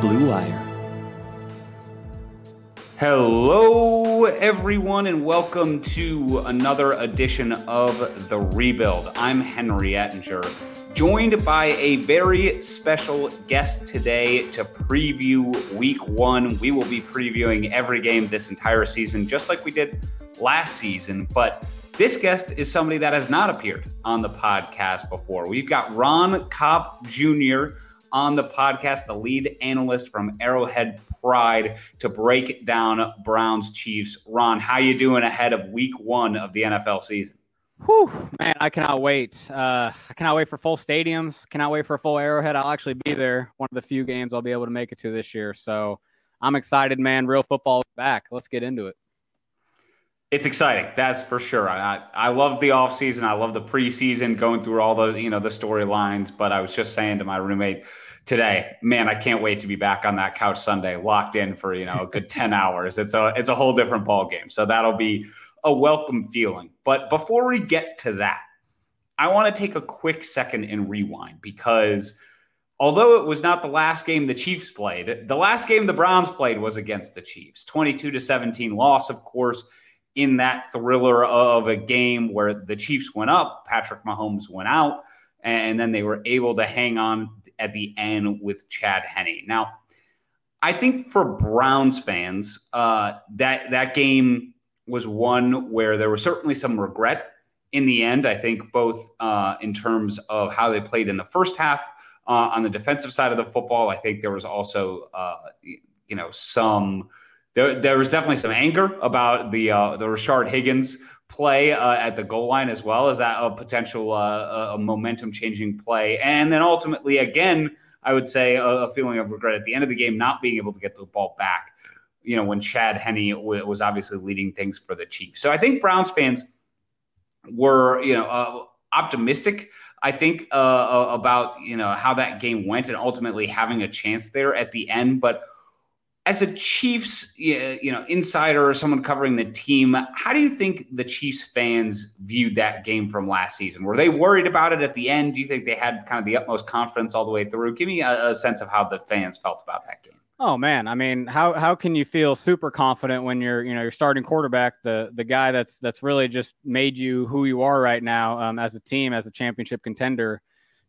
Blue Wire. Hello, everyone, and welcome to another edition of The Rebuild. I'm Henry Ettinger, joined by a very special guest today to preview week one. We will be previewing every game this entire season, just like we did last season. But this guest is somebody that has not appeared on the podcast before. We've got Ron Kopp Jr. on the podcast, the lead analyst from Arrowhead Pride, to break down Browns Chiefs. Ron, how you doing ahead of Week One of the NFL season? Whew, man, I cannot wait. Uh, I cannot wait for full stadiums. Cannot wait for a full Arrowhead. I'll actually be there. One of the few games I'll be able to make it to this year. So I'm excited, man. Real football is back. Let's get into it. It's exciting, that's for sure. I I love the offseason. I love the preseason, going through all the you know the storylines. But I was just saying to my roommate today, man, I can't wait to be back on that couch Sunday, locked in for you know a good ten hours. It's a it's a whole different ball game. So that'll be a welcome feeling. But before we get to that, I want to take a quick second and rewind because although it was not the last game the Chiefs played, the last game the Browns played was against the Chiefs. 22 to 17 loss, of course, in that thriller of a game where the Chiefs went up, Patrick Mahomes went out, and then they were able to hang on at the end with Chad Henne. Now, I think for Browns fans, uh, that that game was one where there was certainly some regret in the end. I think both uh, in terms of how they played in the first half uh, on the defensive side of the football. I think there was also, uh, you know, some there, there was definitely some anger about the uh, the Rashard Higgins play uh, at the goal line as well as that a potential uh, a momentum changing play, and then ultimately again, I would say a, a, feeling of regret at the end of the game not being able to get the ball back. You know, when Chad Henne w- was obviously leading things for the Chiefs. So I think Browns fans were you know uh, optimistic. I think uh, about you know how that game went and ultimately having a chance there at the end, but as a Chiefs, you know, insider or someone covering the team, how do you think the Chiefs fans viewed that game from last season? Were they worried about it at the end? Do you think they had kind of the utmost confidence all the way through? Give me a, a sense of how the fans felt about that game. Oh man, I mean, how how can you feel super confident when you're you know you're starting quarterback, the the guy that's that's really just made you who you are right now um, as a team, as a championship contender,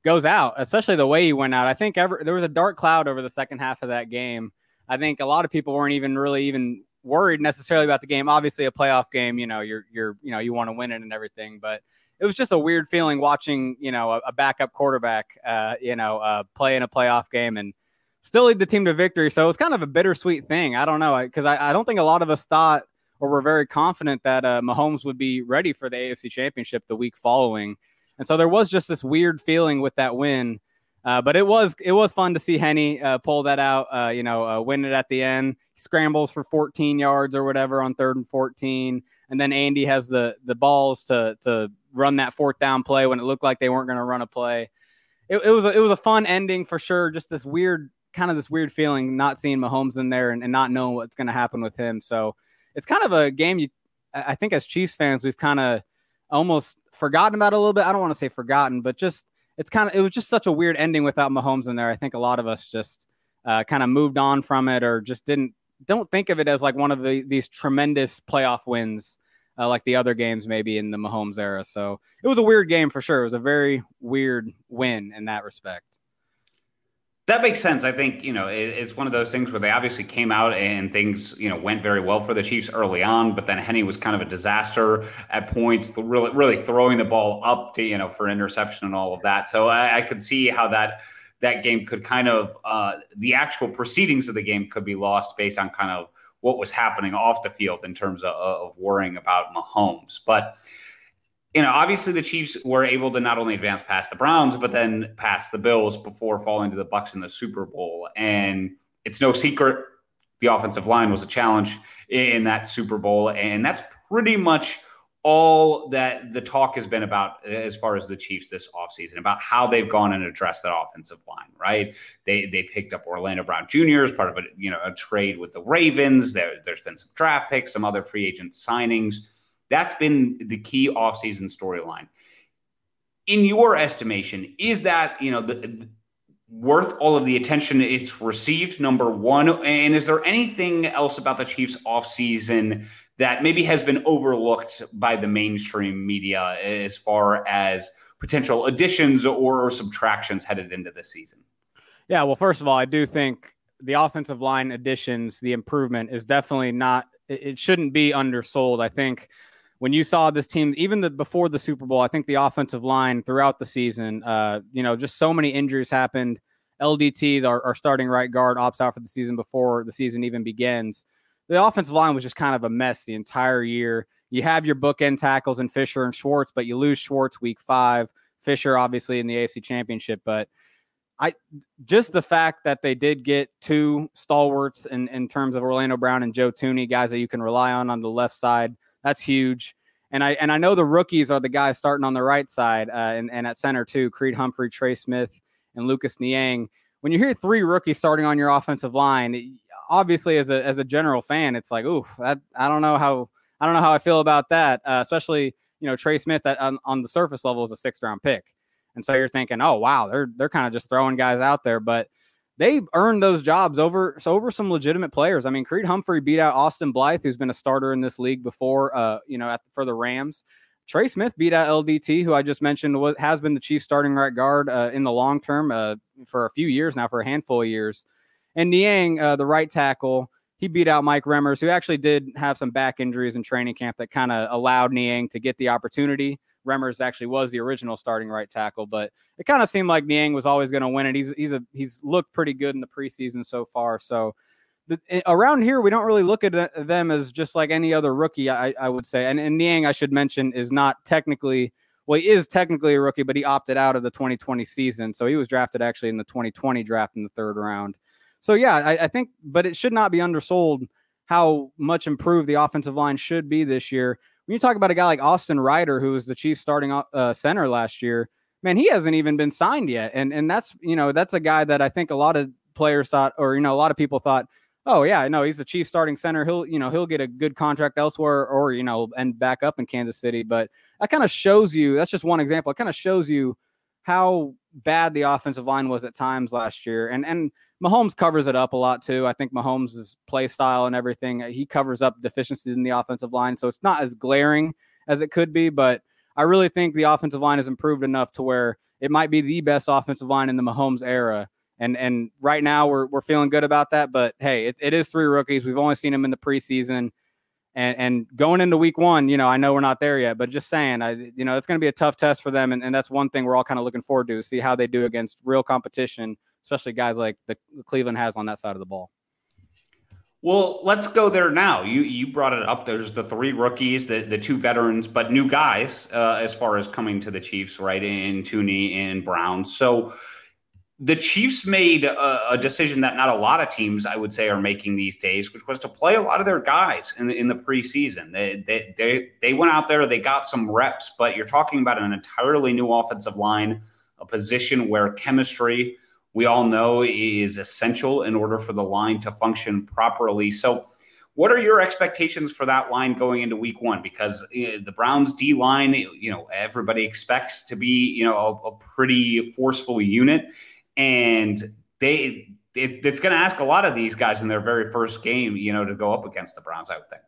goes out, especially the way he went out. I think ever there was a dark cloud over the second half of that game I think a lot of people weren't even really even worried necessarily about the game. Obviously, a playoff game, you know, you're you're you know you want to win it and everything, but it was just a weird feeling watching you know a, a backup quarterback, uh, you know, uh, play in a playoff game and still lead the team to victory. So it was kind of a bittersweet thing. I don't know because I, I, don't think a lot of us thought or were very confident that uh, Mahomes would be ready for the AFC Championship the week following, and so there was just this weird feeling with that win uh, but it was it was fun to see Henne uh, pull that out. Uh, you know, uh, win it at the end. Scrambles for 14 yards or whatever on third and 14, and then Andy has the the balls to to run that fourth down play when it looked like they weren't going to run a play. It, it, was a, it was a fun ending for sure. Just this weird kind of this weird feeling not seeing Mahomes in there and, and not knowing what's going to happen with him. So it's kind of a game you I think as Chiefs fans we've kind of almost forgotten about a little bit. I don't want to say forgotten, but just it's kind of it was just such a weird ending without Mahomes in there. I think a lot of us just uh, kind of moved on from it or just didn't don't think of it as like one of the these tremendous playoff wins uh, like the other games maybe in the Mahomes era. So it was a weird game for sure. It was a very weird win in that respect. That makes sense. I think you know it, it's one of those things where they obviously came out and things you know went very well for the Chiefs early on, but then Henne was kind of a disaster at points, really really throwing the ball up to you know for interception and all of that. So I, I could see how that that game could kind of uh, the actual proceedings of the game could be lost based on kind of what was happening off the field in terms of, of worrying about Mahomes, but you know, obviously the Chiefs were able to not only advance past the Browns, but then past the Bills before falling to the Bucs in the Super Bowl. And it's no secret the offensive line was a challenge in that Super Bowl, and that's pretty much all that the talk has been about as far as the Chiefs this offseason, about how they've gone and addressed that offensive line, right? They they picked up Orlando Brown Jr. as part of a you know a trade with the Ravens. There, there's been some draft picks, some other free agent signings. That's been the key offseason storyline. In your estimation, is that, you know, the worth all of the attention it's received? Number one, and is there anything else about the Chiefs offseason that maybe has been overlooked by the mainstream media as far as potential additions or subtractions headed into this season? Yeah, well, first of all, I do think the offensive line additions, the improvement is definitely not, it shouldn't be undersold. I think when you saw this team, even the, before the Super Bowl, I think the offensive line throughout the season, uh, you know, just so many injuries happened. LDT, our, our starting right guard, opts out for the season before the season even begins. The offensive line was just kind of a mess the entire year. You have your bookend tackles in Fisher and Schwartz, but you lose Schwartz week five. Fisher, obviously, in the AFC Championship, but I just the fact that they did get two stalwarts in, in terms of Orlando Brown and Joe Thuney, guys that you can rely on on the left side. That's huge. And I and I know the rookies are the guys starting on the right side uh, and, and at center too. Creed Humphrey, Trey Smith, and Lucas Niang. When you hear three rookies starting on your offensive line, obviously as a as a general fan, it's like, ooh, that, I don't know how I don't know how I feel about that. Uh, especially you know Trey Smith on, on the surface level is a sixth round pick. And so you're thinking, oh wow, they're they're kind of just throwing guys out there, but they earned those jobs over so over some legitimate players. I mean, Creed Humphrey beat out Austin Blythe, who's been a starter in this league before, uh, you know, at, for the Rams. Trey Smith beat out LDT, who I just mentioned was, has been the chief starting right guard uh, in the long term uh, for a few years now, for a handful of years. And Niang, uh, the right tackle, he beat out Mike Remmers, who actually did have some back injuries in training camp that kind of allowed Niang to get the opportunity. Remmers actually was the original starting right tackle, but it kind of seemed like Niang was always going to win it. He's he's a he's looked pretty good in the preseason so far. So the, eh, around here, we don't really look at them as just like any other rookie. I, I would say, and, and Niang, I should mention, is not technically well, he is technically a rookie, but he opted out of the 2020 season, so he was drafted actually in the 2020 draft in the third round. So yeah, I, I think, but it should not be undersold how much improved the offensive line should be this year when you talk about a guy like Austin Reiter, who was the Chiefs starting uh, center last year, man, he hasn't even been signed yet, and and that's you know that's a guy that I think a lot of players thought, or you know, a lot of people thought, oh yeah, no, he's the Chiefs starting center. He'll you know he'll get a good contract elsewhere, or you know, and back up in Kansas City. But that kind of shows you. That's just one example. It kind of shows you how bad the offensive line was at times last year, and and Mahomes covers it up a lot too. I think Mahomes' play style and everything, he covers up deficiencies in the offensive line. So it's not as glaring as it could be, but I really think the offensive line has improved enough to where it might be the best offensive line in the Mahomes era. And and right now we're we're feeling good about that. But hey, it, it is three rookies. We've only seen them in the preseason. And, and going into week one, you know, I know we're not there yet, but just saying, I, you know, it's going to be a tough test for them. And, and that's one thing we're all kind of looking forward to see how they do against real competition especially guys like the Cleveland has on that side of the ball. Well, let's go there now. You you brought it up. There's the three rookies, the the two veterans, but new guys uh, as far as coming to the Chiefs, right? In Thuney and Brown. So the Chiefs made a, a, decision that not a lot of teams, I would say, are making these days, which was to play a lot of their guys in the, in the preseason. They, they they they went out there, they got some reps, but you're talking about an entirely new offensive line, a position where chemistry we all know is essential in order for the line to function properly. So, what are your expectations for that line going into week one? Because uh, the Browns D line, you know, everybody expects to be, you know, a, a pretty forceful unit, and they it, it's going to ask a lot of these guys in their very first game, you know, to go up against the Browns. I would think.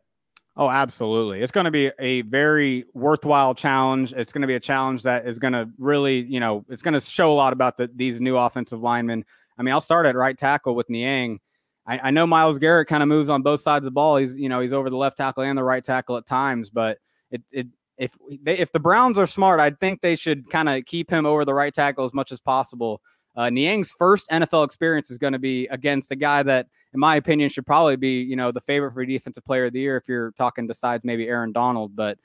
Oh, absolutely. It's going to be a very worthwhile challenge. It's going to be a challenge that is going to really, you know, it's going to show a lot about the, these new offensive linemen. I mean, I'll start at right tackle with Niang. I, I know Myles Garrett kind of moves on both sides of the ball. He's, you know, he's over the left tackle and the right tackle at times, but it, it if they, if the Browns are smart, I think they should kind of keep him over the right tackle as much as possible. Uh, Niang's first NFL experience is going to be against a guy that – in my opinion, should probably be, you know, the favorite for defensive player of the year if you're talking besides maybe Aaron Donald. But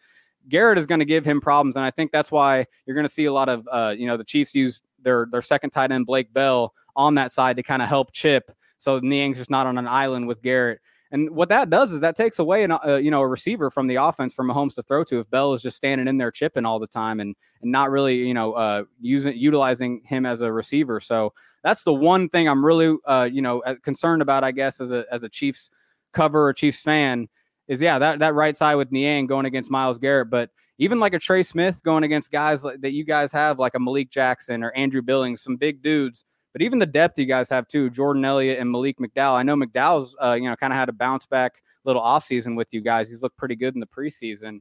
Garrett is going to give him problems, and I think that's why you're going to see a lot of, uh, you know, the Chiefs use their their second tight end Blake Bell on that side to kind of help chip, so Niang's just not on an island with Garrett. And what that does is that takes away an, uh, you know a receiver from the offense for Mahomes to throw to if Bell is just standing in there chipping all the time and and not really you know uh, using utilizing him as a receiver. So that's the one thing I'm really, uh, you know, uh, concerned about, I guess, as a as a Chiefs cover or Chiefs fan, is yeah that that right side with Niang going against Myles Garrett, but even like a Trey Smith going against guys that you guys have, like a Malik Jackson or Andrew Billings, some big dudes. But even the depth you guys have too, Jordan Elliott and Malik McDowell. I know McDowell's, uh, you know, kind of had a bounce back little offseason with you guys. He's looked pretty good in the preseason.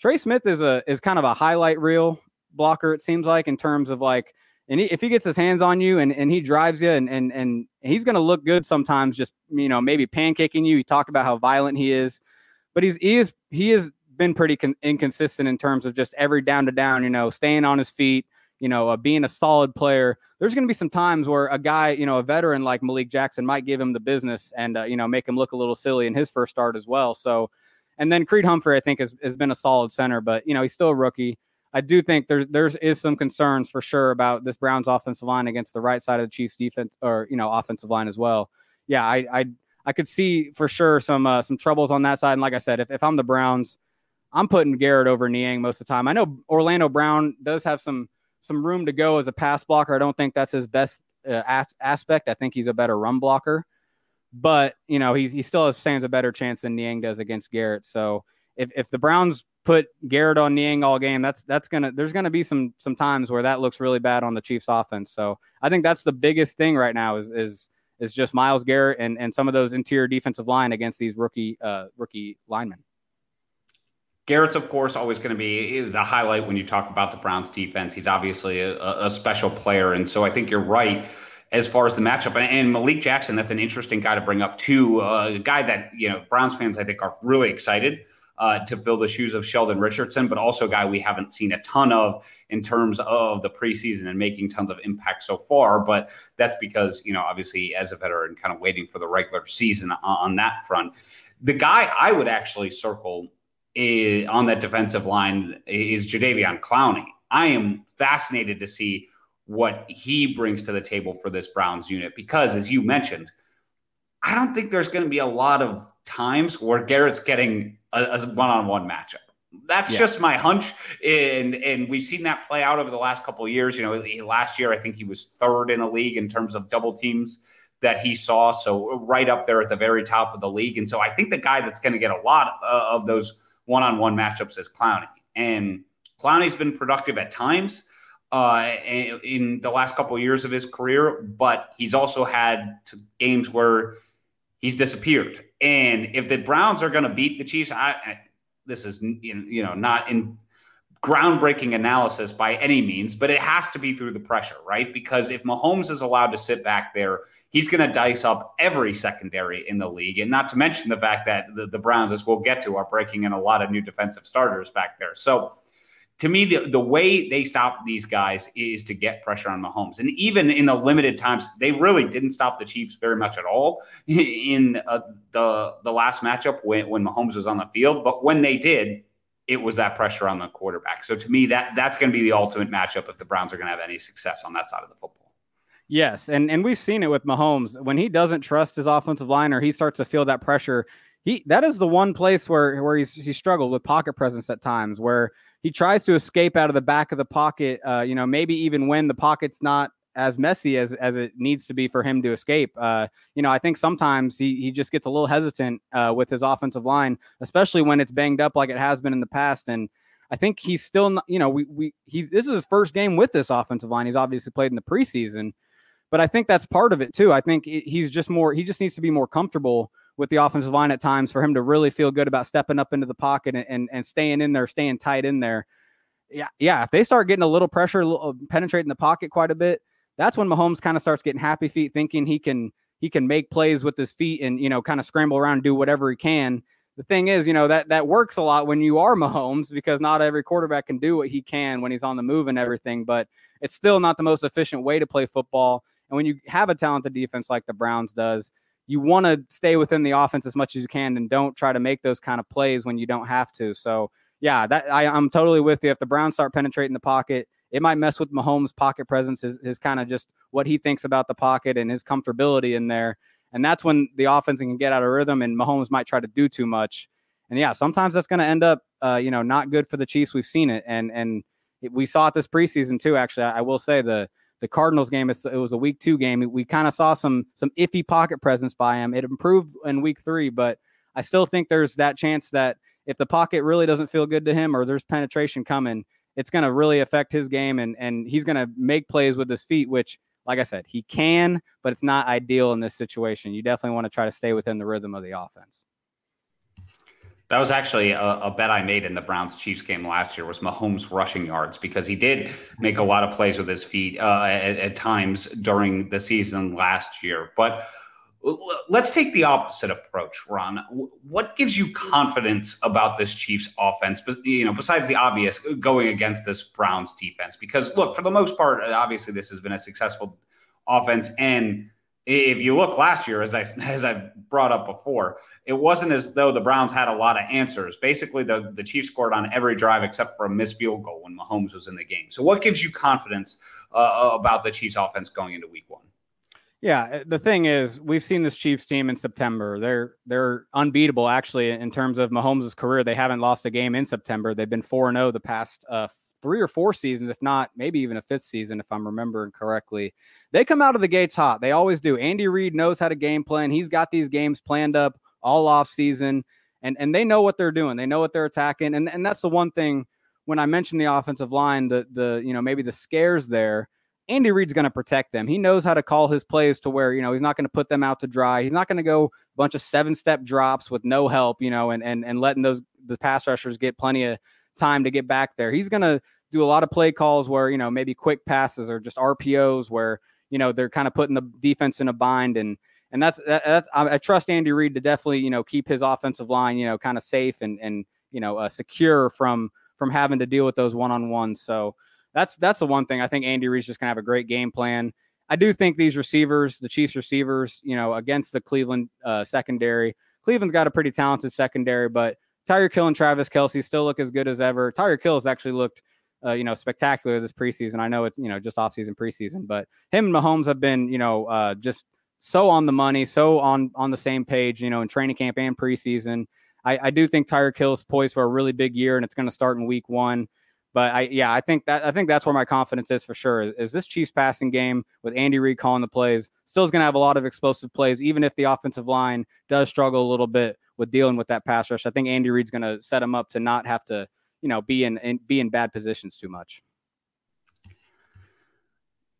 Trey Smith is a is kind of a highlight reel blocker. It seems like in terms of like, and he, if he gets his hands on you and, and he drives you and and and he's going to look good sometimes. Just you know maybe pancaking you. He talked about how violent he is, but he's he is he has been pretty con- inconsistent in terms of just every down to down. You know, staying on his feet you know, uh, being a solid player. There's going to be some times where a guy, you know, a veteran like Malik Jackson might give him the business and, uh, you know, make him look a little silly in his first start as well. So, and then Creed Humphrey, I think, has, has been a solid center, but, you know, he's still a rookie. I do think there there's is some concerns for sure about this Browns offensive line against the right side of the Chiefs defense or, you know, offensive line as well. Yeah, I, I, I could see for sure some uh, some troubles on that side. And like I said, if, if I'm the Browns, I'm putting Garrett over Niang most of the time. I know Orlando Brown does have some some room to go as a pass blocker. I don't think that's his best uh, as- aspect. I think he's a better run blocker, but you know he's he still has stands a better chance than Niang does against Garrett. So if if the Browns put Garrett on Niang all game, that's that's gonna there's gonna be some some times where that looks really bad on the Chiefs offense. So I think that's the biggest thing right now is is is just Miles Garrett and and some of those interior defensive line against these rookie uh, rookie linemen. Garrett's, of course, always going to be the highlight when you talk about the Browns defense. He's obviously a, a, special player. And so I think you're right as far as the matchup. And Malik Jackson, that's an interesting guy to bring up, too. Uh, a guy that, you know, Browns fans, I think, are really excited uh, to fill the shoes of Sheldon Richardson, but also a guy we haven't seen a ton of in terms of the preseason and making tons of impact so far. But that's because, you know, obviously, as a veteran, kind of waiting for the regular season on, on that front. The guy I would actually circle is, on that defensive line is Jadeveon Clowney. I am fascinated to see what he brings to the table for this Browns unit because, as you mentioned, I don't think there's going to be a lot of times where Garrett's getting a, a one-on-one matchup. That's yeah. just my hunch, and and we've seen that play out over the last couple of years. You know, last year I think he was third in the league in terms of double teams that he saw, so right up there at the very top of the league. And so I think the guy that's going to get a lot uh, of those one on one matchups as Clowney. And Clowney's been productive at times uh, in the last couple of years of his career, but he's also had games where he's disappeared. And if the Browns are going to beat the Chiefs, I, I, this is you know not in groundbreaking analysis by any means, but it has to be through the pressure, right? Because if Mahomes is allowed to sit back there he's going to dice up every secondary in the league. And not to mention the fact that the, the, Browns, as we'll get to, are breaking in a lot of new defensive starters back there. So to me, the, the way they stop these guys is to get pressure on Mahomes. And even in the limited times, they really didn't stop the Chiefs very much at all in uh, the, the last matchup when, when Mahomes was on the field. But when they did, it was that pressure on the quarterback. So to me, that that's going to be the ultimate matchup if the Browns are going to have any success on that side of the football. Yes, and and we've seen it with Mahomes when he doesn't trust his offensive line or he starts to feel that pressure. He that is the one place where where he's he struggled with pocket presence at times where he tries to escape out of the back of the pocket. Uh, you know, maybe even when the pocket's not as messy as as it needs to be for him to escape. Uh, you know, I think sometimes he he just gets a little hesitant uh, with his offensive line, especially when it's banged up like it has been in the past. And I think he's still, not, you know, we we he's this is his first game with this offensive line. He's obviously played in the preseason, but I think that's part of it too. I think he's just more, he just needs to be more comfortable with the offensive line at times for him to really feel good about stepping up into the pocket and, and, and staying in there, staying tight in there. Yeah, yeah. If they start getting a little pressure, a little, penetrating the pocket quite a bit, that's when Mahomes kind of starts getting happy feet, thinking he can he can make plays with his feet and you know kind of scramble around and do whatever he can. The thing is, you know that that works a lot when you are Mahomes because not every quarterback can do what he can when he's on the move and everything. But it's still not the most efficient way to play football. And when you have a talented defense like the Browns does, you want to stay within the offense as much as you can and don't try to make those kind of plays when you don't have to. So yeah, that I, am totally with you. If the Browns start penetrating the pocket, it might mess with Mahomes' pocket presence, is, is kind of just what he thinks about the pocket and his comfortability in there. And that's when the offense can get out of rhythm and Mahomes might try to do too much. And yeah, sometimes that's going to end up, uh, you know, not good for the Chiefs. We've seen it, and and we saw it this preseason too. Actually, I, I will say the the Cardinals game, it was a week two game. We kind of saw some some iffy pocket presence by him. It improved in week three, but I still think there's that chance that if the pocket really doesn't feel good to him or there's penetration coming, it's going to really affect his game and and he's going to make plays with his feet, which like I said, he can, but it's not ideal in this situation. You definitely want to try to stay within the rhythm of the offense. That was actually a, a, bet I made in the Browns Chiefs game last year was Mahomes rushing yards because he did make a lot of plays with his feet uh, at, at, times during the season last year. But let's take the opposite approach, Ron. What gives you confidence about this Chiefs offense? You know, besides the obvious uh, going against this Browns defense, because look, for the most part, uh, obviously this has been a successful offense and if you look last year, as I as I've brought up before, it wasn't as though the Browns had a lot of answers. Basically, the, the Chiefs scored on every drive except for a missed field goal when Mahomes was in the game. So, what gives you confidence uh, uh about the Chiefs offense going into week one? Yeah, uh, the thing is, we've seen this Chiefs team in September. They're they're unbeatable actually in terms of Mahomes' career. They haven't lost a game in September. They've been 4 0 the past uh, three or four seasons, if not maybe even a fifth season, if I'm remembering correctly. They come out of the gates hot. They always do. Andy Reid knows how to game plan. He's got these games planned up all off season, and and they know what they're doing. They know what they're attacking, and and that's the one thing when I mentioned the offensive line, the the you know maybe the scares there. Andy Reid's going to protect them. He knows how to call his plays to where, you know, he's not going to put them out to dry. He's not going to go a bunch of seven step drops with no help, you know, and, and, and letting those, the pass rushers get plenty of time to get back there. He's going to do a lot of play calls where, you know, maybe quick passes or just RPOs where, you know, they're kind of putting the defense in a bind. And, and that's that's I, I trust Andy Reid to definitely you know keep his offensive line you know kind of safe and and you know uh, secure from from having to deal with those one on ones. So that's that's the one thing I think Andy Reid's just gonna have a great game plan. I do think these receivers, the Chiefs receivers, you know, against the Cleveland uh, secondary, Cleveland's got a pretty talented secondary, but Tyreek Hill and Travis Kelce still look as good as ever. Tyreek Hill has actually looked, uh, you know, spectacular this preseason. I know it's you know just offseason preseason, but him and Mahomes have been, you know, uh, just so on the money, so on on the same page, you know, in training camp and preseason. I, I do think Tyreek Hill's poised for a really big year, and it's going to start in week one. But I, yeah, I think that I think that's where my confidence is for sure. Is, is this Chiefs passing game with Andy Reid calling the plays still is going to have a lot of explosive plays, even if the offensive line does struggle a little bit with dealing with that pass rush. I think Andy Reid's going to set him up to not have to, you know, be in, in be in bad positions too much.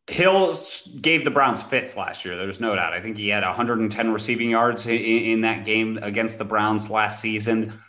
Hill gave the Browns fits last year. There's no doubt. I think he had 110 receiving yards in, in that game against the Browns last season.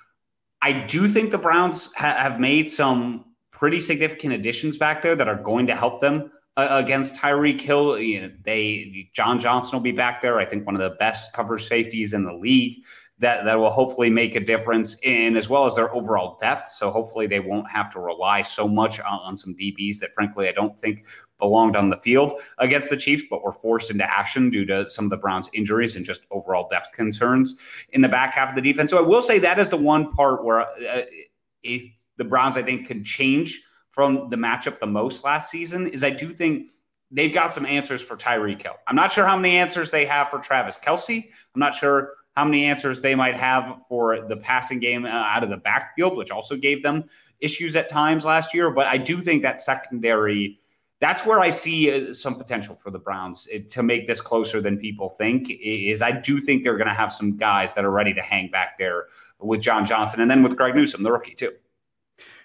I do think the Browns ha- have made some pretty significant additions back there that are going to help them uh, against Tyreek Hill. You know, they John Johnson will be back there. I think one of the best cover safeties in the league that that will hopefully make a difference in as well as their overall depth. So hopefully they won't have to rely so much on, on, some DBs that frankly I don't think belonged on the field against the Chiefs, but were forced into action due to some of the Browns' injuries and just overall depth concerns in the back half of the defense. So I will say that is the one part where uh, if the Browns I think can change from the matchup the most last season is I do think they've got some answers for Tyreek Hill. I'm not sure how many answers they have for Travis Kelce. I'm not sure how many answers they might have for the passing game uh, out of the backfield, which also gave them issues at times last year. But I do think that secondary, that's where I see uh, some potential for the Browns uh, to make this closer than people think. Is I do think they're going to have some guys that are ready to hang back there with John Johnson and then with Greg Newsome, the rookie, too.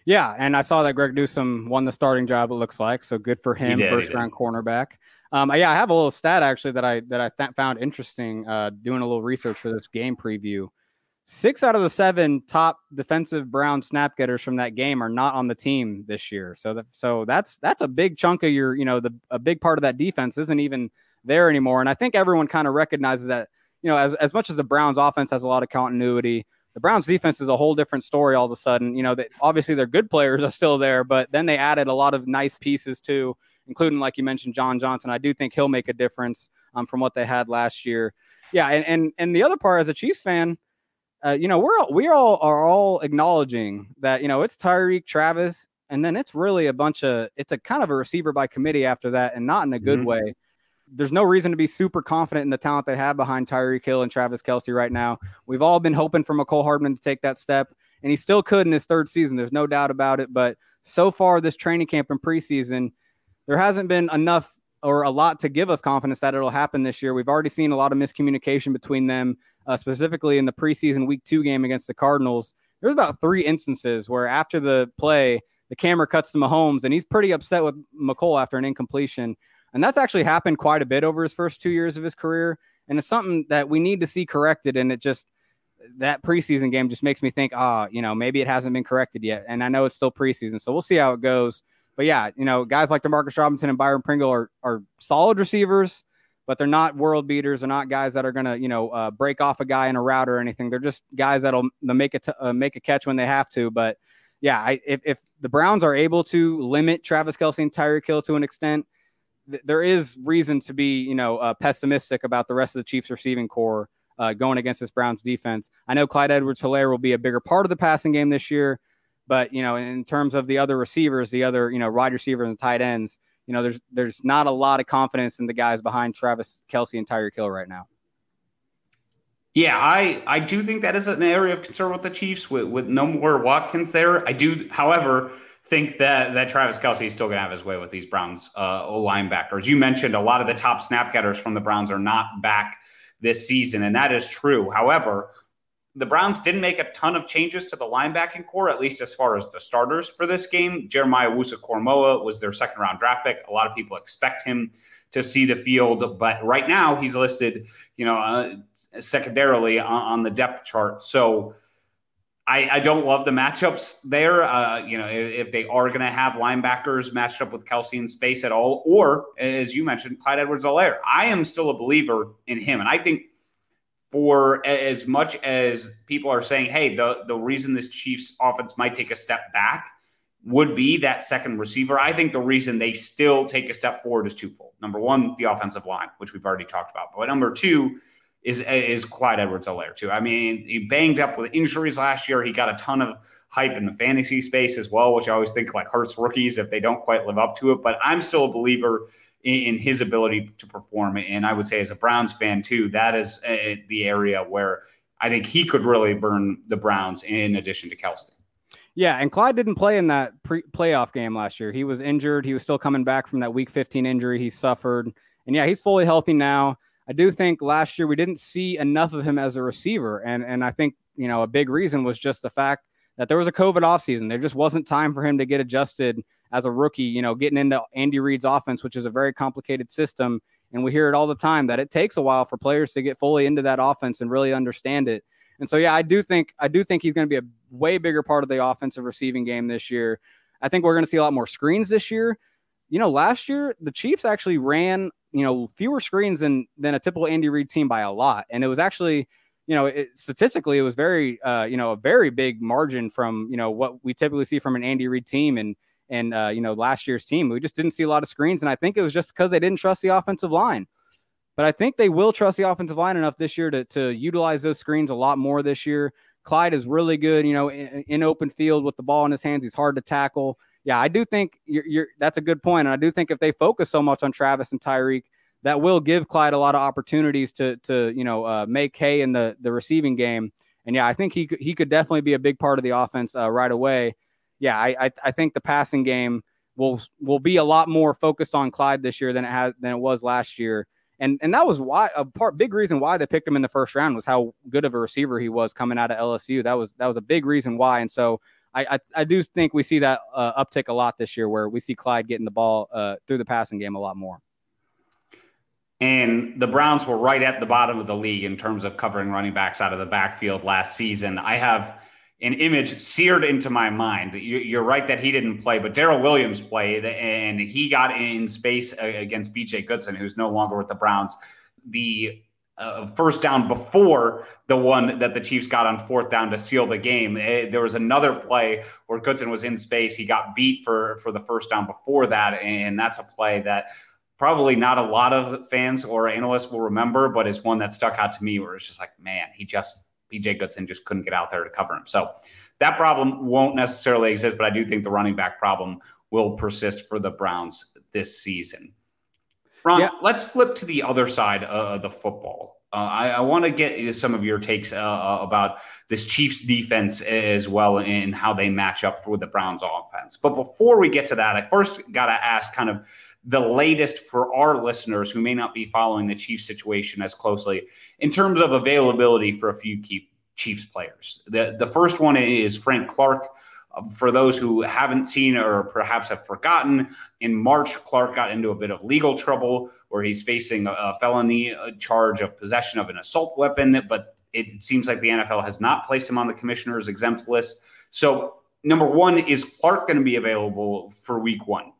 Yeah, and I saw that Greg Newsome won the starting job. It looks like so good for him, did, first round cornerback. Um, yeah, I have a little stat actually that I that I th- found interesting uh, doing a little research for this game preview. Six out of the seven top defensive Brown snap getters from that game are not on the team this year. So that so that's that's a big chunk of your you know the a big part of that defense isn't even there anymore. And I think everyone kind of recognizes that you know as as much as the Browns offense has a lot of continuity, the Browns defense is a whole different story all of a sudden. You know that obviously their good players are still there, but then they added a lot of nice pieces too including like you mentioned, John Johnson. I do think he'll make a difference um, from what they had last year. Yeah, and and and the other part as a Chiefs fan, uh, you know, we're all, we all are all acknowledging that you know it's Tyreek, Travis, and then it's really a bunch of it's a kind of a receiver by committee after that, and not in a good mm-hmm. way. There's no reason to be super confident in the talent they have behind Tyreek Hill and Travis Kelce right now. We've all been hoping for Mecole Hardman to take that step, and he still could in his third season. There's no doubt about it. But so far, this training camp and preseason, there hasn't been enough or a lot to give us confidence that it'll happen this year. We've already seen a lot of miscommunication between them, uh, specifically in the preseason week two game against the Cardinals. There's about three instances where after the play, the camera cuts to Mahomes and he's pretty upset with Mecole after an incompletion. And that's actually happened quite a bit over his first two years of his career. And it's something that we need to see corrected. And it just, that preseason game just makes me think, ah, oh, you know, maybe it hasn't been corrected yet. And I know it's still preseason. So we'll see how it goes. But yeah, you know, guys like Demarcus Robinson and Byron Pringle are, are solid receivers, but they're not world beaters. They're not guys that are going to, you know, uh, break off a guy in a route or anything. They're just guys that'll make it uh, make a catch when they have to. But yeah, I, if, if the Browns are able to limit Travis Kelce and Tyreek Hill to an extent, th- there is reason to be, you know, uh, pessimistic about the rest of the Chiefs receiving corps uh, going against this Browns defense. I know Clyde Edwards-Helaire will be a bigger part of the passing game this year, but you know, in terms of the other receivers, the other, you know, wide receivers and tight ends, you know, there's there's not a lot of confidence in the guys behind Travis Kelce and Tyreek Hill right now. Yeah, I I do think that is an area of concern with the Chiefs with, with no more Watkins there. I do, however, think that that Travis Kelce is still going to have his way with these Browns uh, linebackers. You mentioned a lot of the top snap getters from the Browns are not back this season, and that is true. However, the Browns didn't make a ton of changes to the linebacking corps, at least as far as the starters for this game. Jeremiah Owusu-Koramoah was their second round draft pick. A lot of people expect him to see the field. But right now, he's listed, you know, uh, secondarily on, on, the depth chart. So I, I don't love the matchups there. Uh, you know, if, if they are going to have linebackers matched up with Kelce in space at all, or as you mentioned, Clyde Edwards-Helaire, I am still a believer in him. And I think for as much as people are saying, hey, the, the reason this Chiefs offense might take a step back would be that second receiver. I think the reason they still take a step forward is twofold. Number one, the offensive line, which we've already talked about. But number two is is Clyde Edwards-Helaire too. I mean, he banged up with injuries last year. He got a ton of hype in the fantasy space as well, which I always think like hurts rookies if they don't quite live up to it. But I'm still a believer in, in his ability to perform. And I would say, as a Browns fan too, that is uh, the area where I think he could really burn the Browns in addition to Kelce. Yeah, and Clyde didn't play in that pre- playoff game last year. He was injured. He was still coming back from that Week 15 injury he suffered, and yeah, he's fully healthy now. I do think last year we didn't see enough of him as a receiver, and and I think you know a big reason was just the fact that there was a COVID offseason. There just wasn't time for him to get adjusted as a rookie. You know, getting into Andy Reid's offense, which is a very complicated system, and we hear it all the time that it takes a while for players to get fully into that offense and really understand it. And so, yeah, I do think I do think he's going to be a way bigger part of the offensive receiving game this year. I think we're going to see a lot more screens this year. You know, last year the Chiefs actually ran you know fewer screens than than a typical Andy Reid team by a lot, and it was actually you know it, statistically it was very uh, you know a very big margin from you know what we typically see from an Andy Reid team and and uh, you know last year's team. We just didn't see a lot of screens, and I think it was just because they didn't trust the offensive line. But I think they will trust the offensive line enough this year to, to utilize those screens a lot more this year. Clyde is really good, you know, in, in open field with the ball in his hands. He's hard to tackle. Yeah, I do think you're, you're, that's a good point. And I do think if they focus so much on Travis and Tyreek, that will give Clyde a lot of opportunities to, to you know, uh, make hay in the, the receiving game. And yeah, I think he he could definitely be a big part of the offense uh, right away. Yeah, I, I, I think the passing game will will be a lot more focused on Clyde this year than it has than it was last year and and that was why a part big reason why they picked him in the first round was how good of a receiver he was coming out of LSU. That was that was a big reason why. And so I I, I do think we see that uh, uptick a lot this year, where we see Clyde getting the ball uh, through the passing game a lot more. And the Browns were right at the bottom of the league in terms of covering running backs out of the backfield last season. I have an image seared into my mind. You're right that he didn't play, but Darrel Williams played, and he got in space against BJ Goodson, who's no longer with the Browns. The uh, first down before the one that the Chiefs got on fourth down to seal the game. It, eh, there was another play where Goodson was in space. He got beat for for the first down before that, and that's a play that probably not a lot of fans or analysts will remember, but it's one that stuck out to me where it's just like, man, he just BJ Goodson just couldn't get out there to cover him. So that problem won't necessarily exist, but I do think the running back problem will persist for the Browns this season. Ron, yeah. let's flip to the other side of the football. Uh, I, I want to get some of your takes uh, uh, about this Chiefs defense as well and how they match up with the Browns offense. But before we get to that, I first got to ask kind of the latest for our listeners who may not be following the Chiefs situation as closely in terms of availability for a few key Chiefs players. The, the first one is Frank Clark, for those who haven't seen or perhaps have forgotten, in March, Clark got into a bit of legal trouble where he's facing a felony uh, charge of possession of an assault weapon, but it seems like the NFL has not placed him on the commissioner's exempt list. So, number one, is Clark going to be available for week one?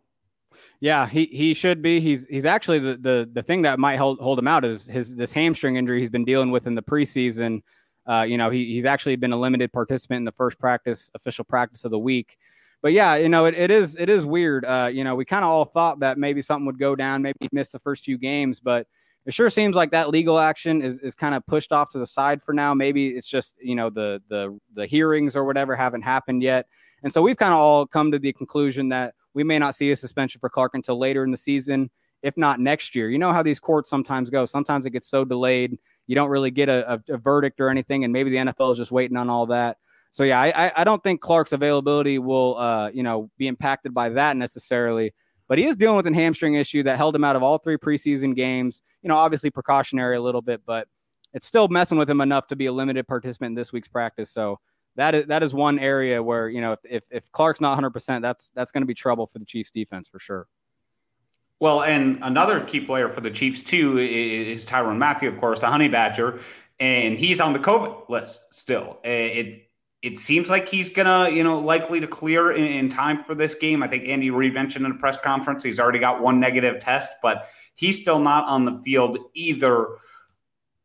Yeah, he, he should be. He's he's actually the, the the thing that might hold hold him out is his this hamstring injury he's been dealing with in the preseason. Uh, you know, he, he's actually been a limited participant in the first practice, official practice of the week. But yeah, you know, it, it is it is weird. Uh, you know, we kind of all thought that maybe something would go down, maybe he'd miss the first few games, but it sure seems like that legal action is, is kind of pushed off to the side for now. Maybe it's just you know the the the hearings or whatever haven't happened yet, and so we've kind of all come to the conclusion that we may not see a suspension for Clark until later in the season, if not next year. You know how these courts sometimes go. Sometimes it gets so delayed you don't really get a, a, verdict or anything, and maybe the NFL is just waiting on all that. So yeah, I, I don't think Clark's availability will uh, you know be impacted by that necessarily. But he is dealing with a hamstring issue that held him out of all three preseason games. You know, obviously precautionary a little bit, but it's still messing with him enough to be a limited participant in this week's practice. So that is that is one area where you know if if, if Clark's not 100, percent that's that's going to be trouble for the Chiefs defense for sure. Well, and another key player for the Chiefs too is Tyrann Mathieu, of course, the Honey Badger, and he's on the COVID list still. It it seems like he's gonna, you know, likely to clear in, in time for this game. I think Andy Reid mentioned in a press conference he's already got one negative test, but he's still not on the field either.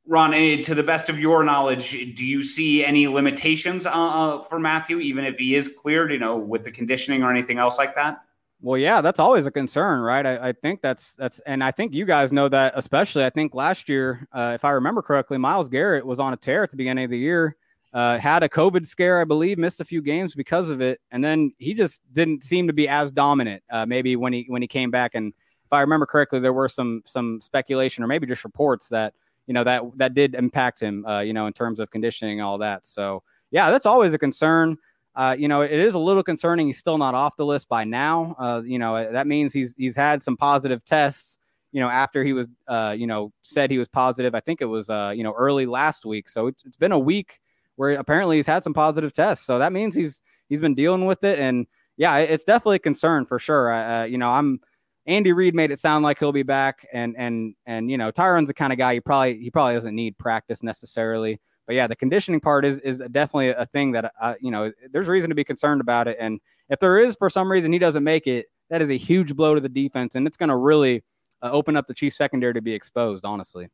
Ron, eh, to the best of your knowledge, do you see any limitations uh, uh, for Mathieu, even if he is cleared, you know, with the conditioning or anything else like that? Well, yeah, that's always a concern, right? I, I, think that's that's, and I think you guys know that, especially. I think last year, uh, if I remember correctly, Myles Garrett was on a tear at the beginning of the year, uh, had a COVID scare, I believe, missed a few games because of it, and then he just didn't seem to be as dominant. Uh, maybe when he when he came back, and if I remember correctly, there were some some speculation or maybe just reports that you know that that did impact him, uh, you know, in terms of conditioning and all that. So yeah, that's always a concern. Uh, you know, it is a little concerning. He's still not off the list by now. Uh, you know, that means he's he's had some positive tests. You know, after he was, uh, you know, said he was positive. I think it was, uh, you know, early last week. So it's, it's been a week where apparently he's had some positive tests. So that means he's he's been dealing with it. And yeah, it's definitely a concern for sure. Uh, you know, I'm Andy Reid made it sound like he'll be back, and and and you know, Tyrann's the kind of guy he probably he probably doesn't need practice necessarily but yeah, the conditioning part is is definitely a thing that uh, you know there's reason to be concerned about it. And if there is for some reason he doesn't make it, that is a huge blow to the defense, and it's going to really uh, open up the Chiefs secondary to be exposed. Honestly.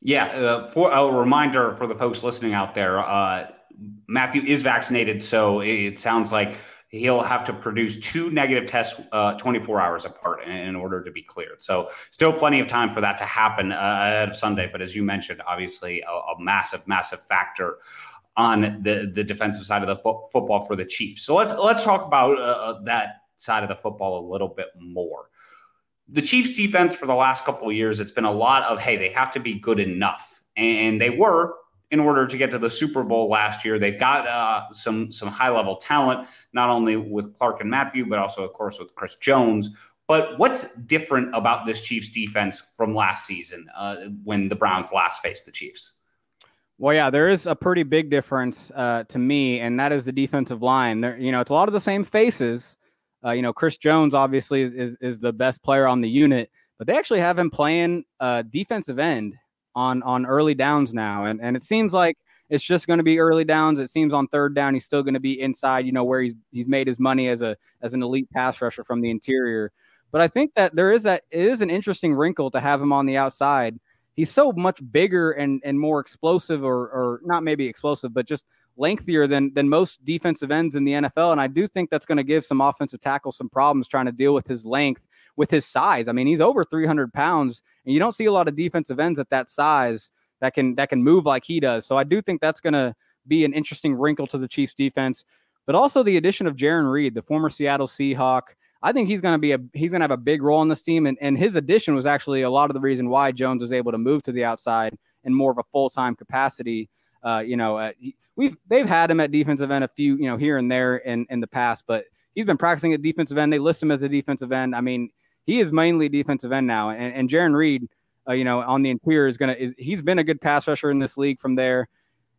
Yeah, uh, for a reminder for the folks listening out there, uh, Mathieu is vaccinated, so it sounds like he'll have to produce two negative tests uh, 24 hours apart in, in, order to be cleared. So still plenty of time for that to happen uh, ahead of Sunday. But as you mentioned, obviously a, a massive, massive factor on the the defensive side of the fo- football for the Chiefs. So let's let's talk about uh, uh, that side of the football a little bit more. The Chiefs defense for the last couple of years, it's been a lot of hey, they have to be good enough, and they were in order to get to the Super Bowl last year. They've got uh, some some high level talent, not only with Clark and Mathieu, but also, of course, with Chris Jones. But what's different about this Chiefs defense from last season uh, when the Browns last faced the Chiefs? Well, yeah, there is a pretty big difference uh, to me, and that is the defensive line. There, you know, it's a lot of the same faces. Uh, you know, Chris Jones obviously is, is, is the best player on the unit, but they actually have him playing uh, defensive end on on early downs now, and and it seems like it's just going to be early downs. It seems on third down he's still going to be inside, you know, where he's he's made his money as a as an elite pass rusher from the interior. But I think that there is that it is an interesting wrinkle to have him on the outside. He's so much bigger and and more explosive, or or not maybe explosive, but just lengthier than than most defensive ends in the NFL. And I do think that's going to give some offensive tackles some problems trying to deal with his length with his size. I mean, he's over 300 pounds, and you don't see a lot of defensive ends at that size that can that can move like he does. So I do think that's going to be an interesting wrinkle to the Chiefs defense. But also the addition of Jarran Reed, the former Seattle Seahawk. I think he's going to be a he's going to have a big role in this team, and, and his addition was actually a lot of the reason why Jones was able to move to the outside in more of a full time capacity. Uh, you know, uh, we've they've had him at defensive end a few you know here and there in in the past, but he's been practicing at defensive end. They list him as a defensive end. I mean, he is mainly defensive end now. And, and Jarran Reed, uh, you know, on the interior is going to, he's been a good pass rusher in this league from there.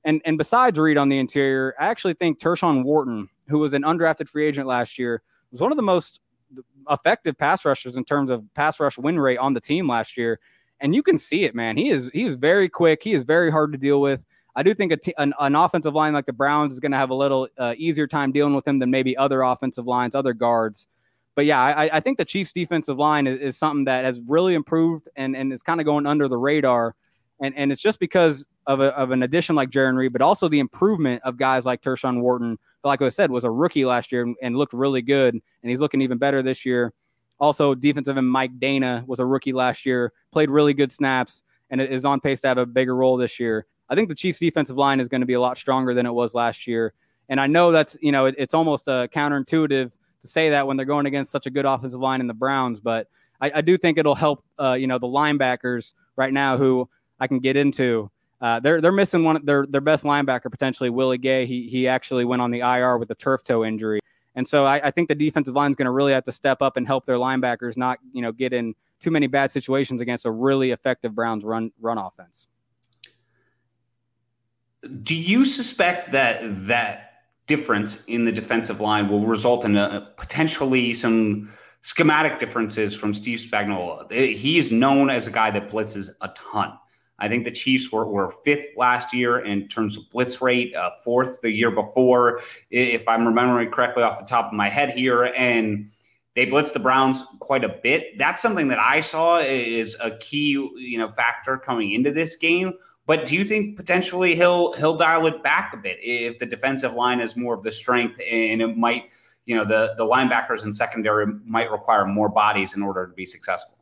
And, and besides Reed on the interior, I actually think Tershawn Wharton, who was an undrafted free agent last year, was one of the most effective pass rushers in terms of pass rush win rate on the team last year. And you can see it, man. He is he is very quick. He is very hard to deal with. I do think an, an, offensive line like the Browns is going to have a little uh, easier time dealing with him than maybe other offensive lines, other guards. But yeah, I, I think the Chiefs' defensive line is, is, something that has really improved and, and is kind of going under the radar. And, and it's just because of, a, of an addition like Jarran Reed, but also the improvement of guys like Tershawn Wharton, like I said, was a rookie last year and, and looked really good. And he's looking even better this year. Also, defensive end Mike Danna was a rookie last year, played really good snaps, and is on pace to have a bigger role this year. I think the Chiefs' defensive line is going to be a lot stronger than it was last year. And I know that's, you know, it, it's almost uh, counterintuitive to say that when they're going against such a good offensive line in the Browns, but I, I do think it'll help, uh, you know, the linebackers right now who I can get into. Uh, they're they're missing one their their best linebacker potentially Willie Gay. He he actually went on the IR with a turf toe injury, and so I, I think the defensive line is going to really have to step up and help their linebackers not you know get in too many bad situations against a really effective Browns run run offense. Do you suspect that that difference in the defensive line will result in a, potentially some schematic differences from Steve Spagnuolo? He's known as a guy that blitzes a ton. I think the Chiefs were, were fifth last year in terms of blitz rate, uh, fourth the year before, if I'm remembering correctly off the top of my head here. And they blitzed the Browns quite a bit. That's something that I saw is a key, you know, factor coming into this game. But do you think potentially he'll he'll dial it back a bit if the defensive line is more of the strength and it might, you know, the the linebackers and secondary might require more bodies in order to be successful?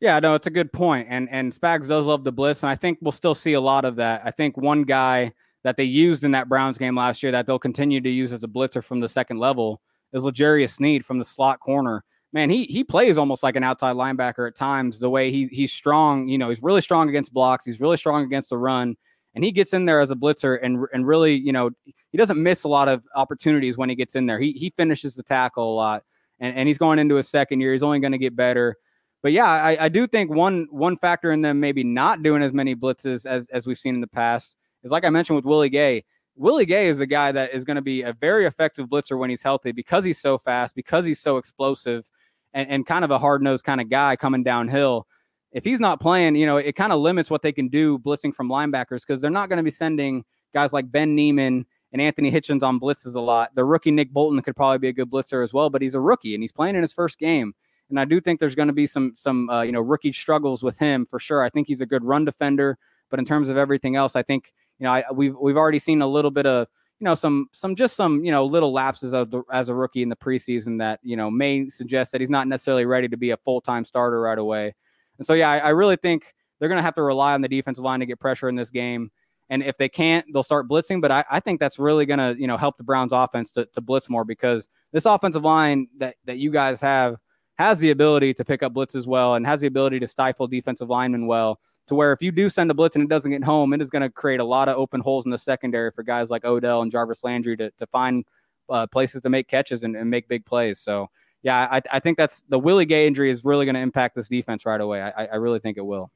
Yeah, no, it's a good point. And and Spags does love the blitz, and I think we'll still see a lot of that. I think one guy that they used in that Browns game last year that they'll continue to use as a blitzer from the second level is L'Jarius Sneed from the slot corner man, he he plays almost like an outside linebacker at times. The way he he's strong, you know, he's really strong against blocks. He's really strong against the run, and he gets in there as a blitzer and and really, you know, he doesn't miss a lot of opportunities when he gets in there. He he finishes the tackle a lot, and and he's going into his second year. He's only going to get better. But yeah, I, I do think one one factor in them maybe not doing as many blitzes as as we've seen in the past is like I mentioned with Willie Gay. Willie Gay is a guy that is going to be a very effective blitzer when he's healthy because he's so fast, because he's so explosive, and, and kind of a hard nosed kind of guy coming downhill. If he's not playing, you know, it kind of limits what they can do blitzing from linebackers because they're not going to be sending guys like Ben Niemann and Anthony Hitchens on blitzes a lot. The rookie Nick Bolton could probably be a good blitzer as well, but he's a rookie and he's playing in his first game. And I do think there's going to be some some uh, you know rookie struggles with him for sure. I think he's a good run defender, but in terms of everything else, I think you know I, we've we've already seen a little bit of you know some some just some you know little lapses of the, as a rookie in the preseason that you know may suggest that he's not necessarily ready to be a full time starter right away. And so yeah, I, I really think they're going to have to rely on the defensive line to get pressure in this game. And if they can't, they'll start blitzing. But I, I think that's really going to you know help the Browns offense to, to blitz more because this offensive line that that you guys have has the ability to pick up blitz as well and has the ability to stifle defensive linemen well to where if you do send a blitz and it doesn't get home, it is going to create a lot of open holes in the secondary for guys like Odell and Jarvis Landry to, to find uh, places to make catches and, and, make big plays. So, yeah, I, I think that's the Willie Gay injury is really going to impact this defense right away. I, I really think it will.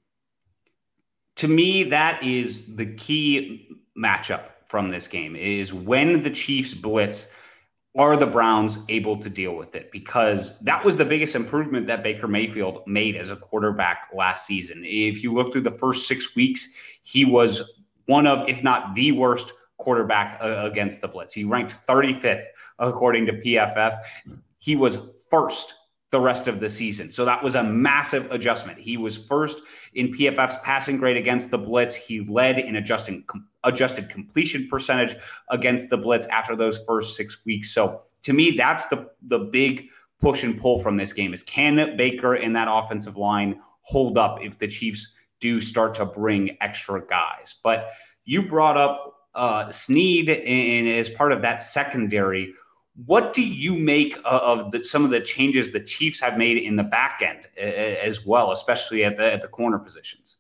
To me, that is the key matchup from this game is when the Chiefs blitz – are the Browns able to deal with it? Because that was the biggest improvement that Baker Mayfield made as a quarterback last season. If you look through the first six weeks, he was one of, if not the worst quarterback uh, against the blitz. He ranked 35th according to PFF. He was first the rest of the season. So that was a massive adjustment. He was first in PFF's passing grade against the blitz. He led in adjusting adjusted completion percentage against the blitz after those first 6 weeks. So to me that's the the big push and pull from this game is can Baker and that offensive line hold up if the Chiefs do start to bring extra guys. But you brought up uh, Sneed and as part of that secondary what do you make of the, some of the changes the Chiefs have made in the back end as well, especially at the at the corner positions?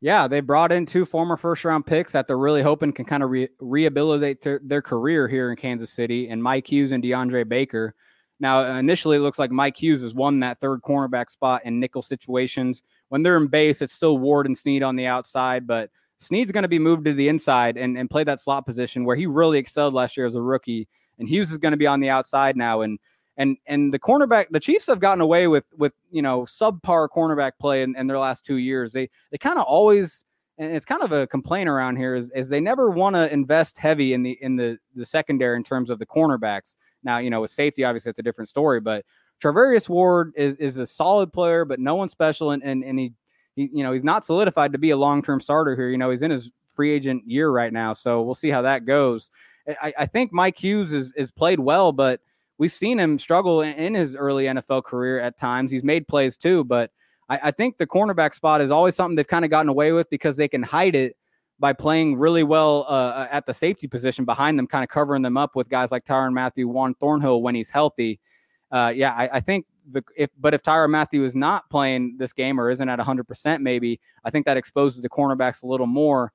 Yeah, they brought in two former first round picks that they're really hoping can kind of re- rehabilitate their, their career here in Kansas City, and Mike Hughes and DeAndre Baker. Now, initially, it looks like Mike Hughes has won that third cornerback spot in nickel situations. When they're in base, it's still Ward and Sneed on the outside, but Sneed's going to be moved to the inside and, and play that slot position where he really excelled last year as a rookie and Hughes is going to be on the outside now, and and and the cornerback, the Chiefs have gotten away with with you know subpar cornerback play in, in their last two years. They they kind of always and it's kind of a complaint around here is, is they never want to invest heavy in the in the the secondary in terms of the cornerbacks. Now, you know, with safety, obviously it's a different story, but Charvarius Ward is is a solid player, but no one special, and and, and he, he you know he's not solidified to be a long term starter here. You know, he's in his free agent year right now, so we'll see how that goes. I, I think Mike Hughes is is played well, but we've seen him struggle in, in his early NFL career at times. He's made plays too, but I, I think the cornerback spot is always something they've kind of gotten away with because they can hide it by playing really well uh, at the safety position behind them, kind of covering them up with guys like Tyrann Mathieu, Juan Thornhill when he's healthy. Uh, yeah, I, I, think the if but if Tyrann Mathieu is not playing this game or isn't at 100%, maybe I think that exposes the cornerbacks a little more.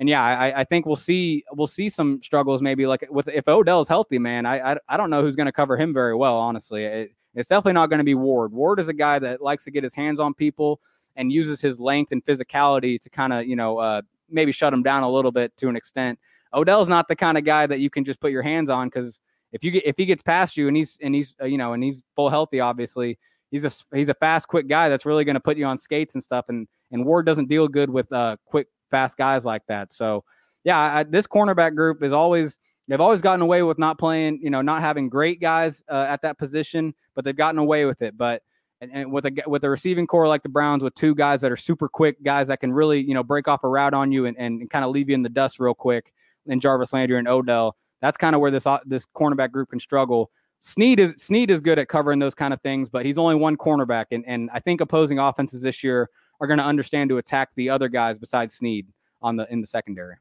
And yeah, I, I think we'll see we'll see some struggles maybe like with if Odell's healthy, man. I I, I don't know who's going to cover him very well, honestly. It, it's definitely not going to be Ward. Ward is a guy that likes to get his hands on people and uses his length and physicality to kind of, you know, uh, maybe shut him down a little bit to an extent. Odell's not the kind of guy that you can just put your hands on because if you get if he gets past you and he's and he's uh, you know and he's full healthy, obviously he's a he's a fast, quick guy that's really going to put you on skates and stuff. And and Ward doesn't deal good with uh, quick, fast guys like that. So yeah, I, this cornerback group is always they've always gotten away with not playing, you know, not having great guys uh, at that position, but they've gotten away with it. But and, and, with a with a receiving corps like the Browns, with two guys that are super quick, guys that can really, you know, break off a route on you and, and, and kind of leave you in the dust real quick, and Jarvis Landry and Odell. That's kind of where this uh, this cornerback group can struggle. Sneed is Sneed is good at covering those kind of things, but he's only one cornerback, and and I think opposing offenses this year are going to understand to attack the other guys besides Sneed on the in the secondary.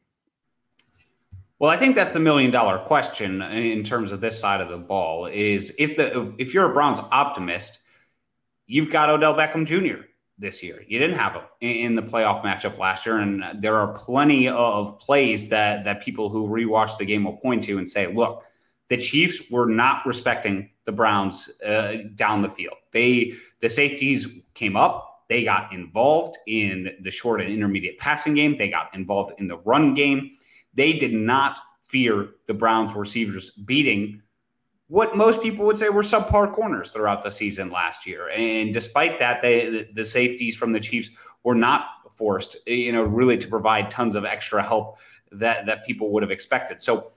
Well, I think that's a million dollar question in terms of this side of the ball. Is if the if you're a Browns optimist, you've got Odell Beckham Jr. this year. You didn't have him in the playoff matchup last year, and there are plenty of plays that that people who rewatch the game will point to and say, "Look, the Chiefs were not respecting the Browns uh, down the field. They the safeties came up." They got involved in the short and intermediate passing game. They got involved in the run game they did not fear the Browns receivers beating what most people would say were subpar corners throughout the season last year. And despite that, they, the safeties from the Chiefs were not forced, you know, really to provide tons of extra help that that people would have expected. So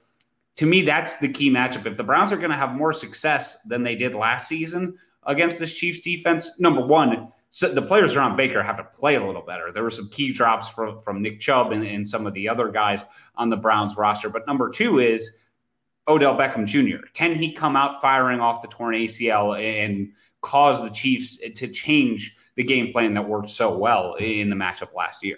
to me, that's the key matchup. If the Browns are going to have more success than they did last season against this Chiefs defense, number one, so the players around Baker have to play a little better. There were some key drops from, from Nick Chubb and, and some of the other guys on the Browns roster. But number two is Odell Beckham Jr. Can he come out firing off the torn ACL and cause the Chiefs to change the game plan that worked so well in the matchup last year?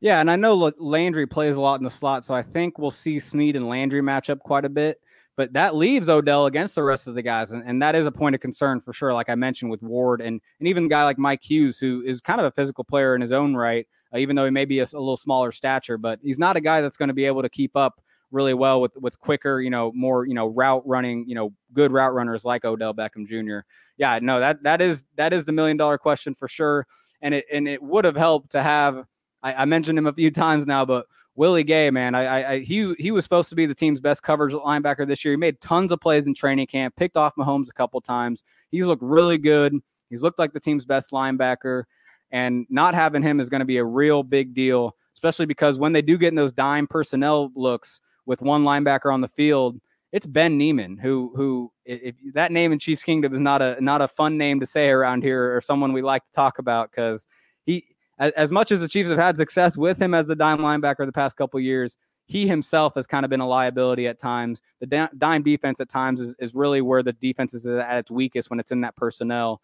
Yeah, and I know Landry plays a lot in the slot, so I think we'll see Sneed and Landry match up quite a bit. But that leaves Odell against the rest of the guys, and, and that is a point of concern for sure. Like I mentioned with Ward, and and even a guy like Mike Hughes, who is kind of a physical player in his own right, uh, even though he may be a, a little smaller stature, but he's not a guy that's going to be able to keep up really well with with quicker, you know, more you know route running, you know, good route runners like Odell Beckham Jr. Yeah, no, that that is that is the million dollar question for sure, and it and it would have helped to have. I, I mentioned him a few times now, but Willie Gay, man, I, I, he he was supposed to be the team's best coverage linebacker this year. He made tons of plays in training camp, picked off Mahomes a couple times. He's looked really good. He's looked like the team's best linebacker, and not having him is going to be a real big deal, especially because when they do get in those dime personnel looks with one linebacker on the field, it's Ben Niemann, who who if that name in Chiefs Kingdom is not a not a fun name to say around here or someone we like to talk about because as, as much as the Chiefs have had success with him as the dime linebacker the past couple years, he himself has kind of been a liability at times. The dime defense at times is, is really where the defense is at its weakest when it's in that personnel.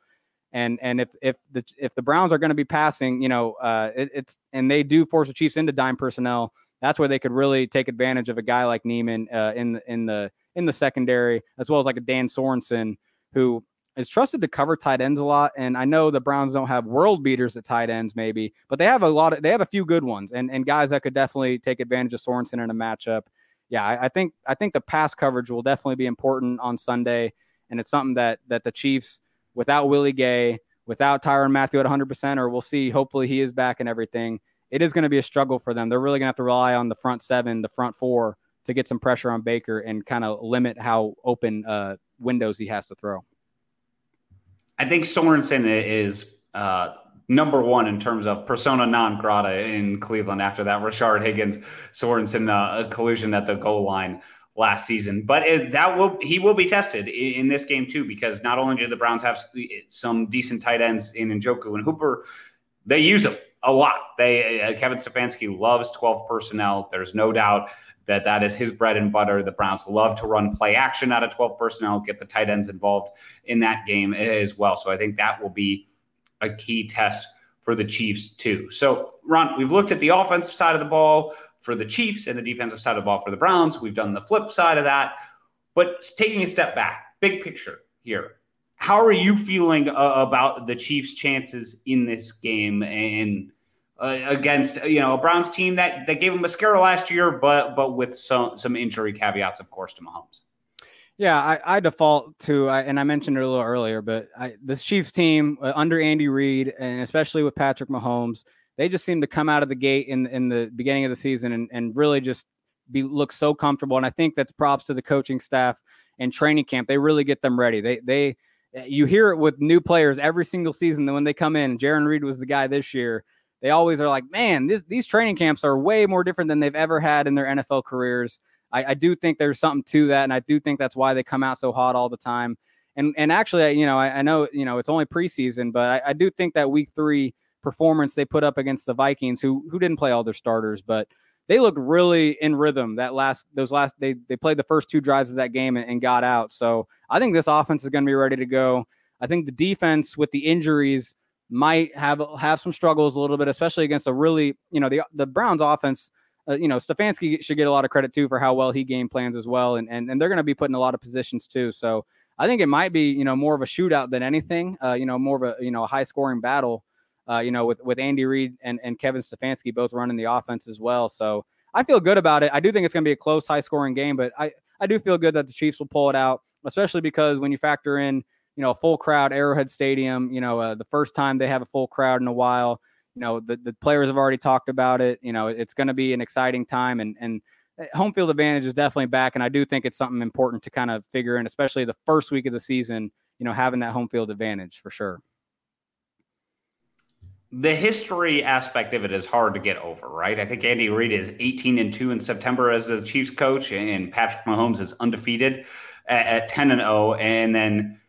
And and if if the if the Browns are going to be passing, you know, uh, it, it's and they do force the Chiefs into dime personnel, that's where they could really take advantage of a guy like Niemann uh, in in the in the secondary, as well as like a Dan Sorensen, who is trusted to cover tight ends a lot. And I know the Browns don't have world beaters at tight ends, maybe, but they have a lot of they have a few good ones and, and guys that could definitely take advantage of Sorensen in a matchup. Yeah, I, I think I think the pass coverage will definitely be important on Sunday. And it's something that that the Chiefs, without Willie Gay, without Tyrann Mathieu at 100%, or we'll see, hopefully he is back and everything, it is going to be a struggle for them. They're really going to have to rely on the front seven, the front four to get some pressure on Baker and kind of limit how open uh, windows he has to throw. I think Sorensen is uh, number one in terms of persona non grata in Cleveland after that Rashard Higgins Sorensen uh, collision at the goal line last season. But it, that will he will be tested in, in, this game too because not only do the Browns have some decent tight ends in Njoku and Hooper, they use them a lot. They uh, Kevin Stefanski loves twelve personnel. There's no doubt that that is his bread and butter. The Browns love to run play action out of 12 personnel, get the tight ends involved in that game as well. So I think that will be a key test for the Chiefs too. So Ron, we've looked at the offensive side of the ball for the Chiefs and the defensive side of the ball for the Browns. We've done the flip side of that. But taking a step back, big picture here. How are you feeling uh, about the Chiefs' chances in this game and uh, against you know a Browns team that that gave him a scare last year, but but with some some injury caveats, of course, to Mahomes. Yeah, I, I default to, I, and I mentioned it a little earlier, but I, this Chiefs team uh, under Andy Reid, and especially with Patrick Mahomes, they just seem to come out of the gate in in the beginning of the season and, and really just be look so comfortable. And I think that's props to the coaching staff and training camp. They really get them ready. They they you hear it with new players every single season that when they come in. Jarran Reed was the guy this year they always are like, man, this, these training camps are way more different than they've ever had in their NFL careers. I, I, do think there's something to that, and I do think that's why they come out so hot all the time. And and actually, you know, I, I know you know it's only preseason, but I, I, do think that Week Three performance they put up against the Vikings, who who didn't play all their starters, but they looked really in rhythm that last those last they they played the first two drives of that game and, and got out. So I think this offense is going to be ready to go. I think the defense with the injuries might have have some struggles a little bit, especially against a really, you know, the the Browns offense. Uh, you know, Stefanski should get a lot of credit too for how well he game plans as well, and and, and they're going to be put in a lot of positions too. So I think it might be you know more of a shootout than anything. Uh, you know, more of a you know a high scoring battle. Uh, you know, with with Andy Reid and and Kevin Stefanski both running the offense as well. So I feel good about it. I do think it's going to be a close, high scoring game, but I I do feel good that the Chiefs will pull it out, especially because when you factor in you know, a full crowd, Arrowhead Stadium, you know, uh, the first time they have a full crowd in a while. You know, the, the players have already talked about it. You know, it's going to be an exciting time and, and eh, home field advantage is definitely back. And I do think it's something important to kind of figure in, especially the first week of the season, you know, having that home field advantage for sure. The history aspect of it is hard to get over, right? I think Andy Reid is 18 and 2 in September as the Chiefs coach, and Patrick Mahomes is undefeated at, at 10 and 0. And then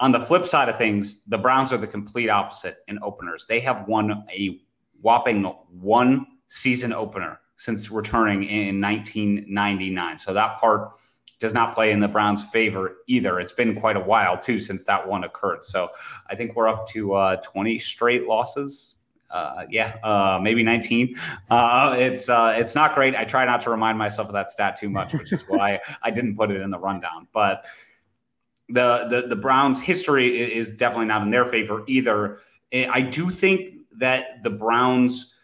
on the flip side of things, the Browns are the complete opposite in openers. They have won a whopping one season opener since returning in 1999. So that part does not play in the Browns' favor either. It's been quite a while too since that one occurred. So I think we're up to uh, 20 straight losses. Uh, yeah, uh, maybe 19. Uh, it's uh, it's not great. I try not to remind myself of that stat too much, which is why I didn't put it in the rundown. But the, the the Browns' history is definitely not in their favor either. Eh, I do think that the Browns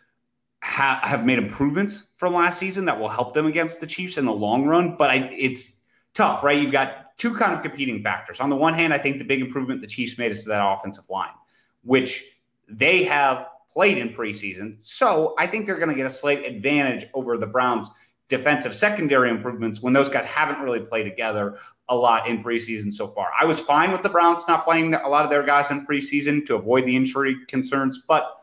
ha- have made improvements from last season that will help them against the Chiefs in the long run. But I, it's tough, right? You've got two kind of competing factors. On the one hand, I think the big improvement the Chiefs made is to that offensive line, which they have played in preseason. So I think they're going to get a slight advantage over the Browns' defensive secondary improvements when those guys haven't really played together a lot in preseason so far. I was fine with the Browns not playing a lot of their guys in preseason to avoid the injury concerns, but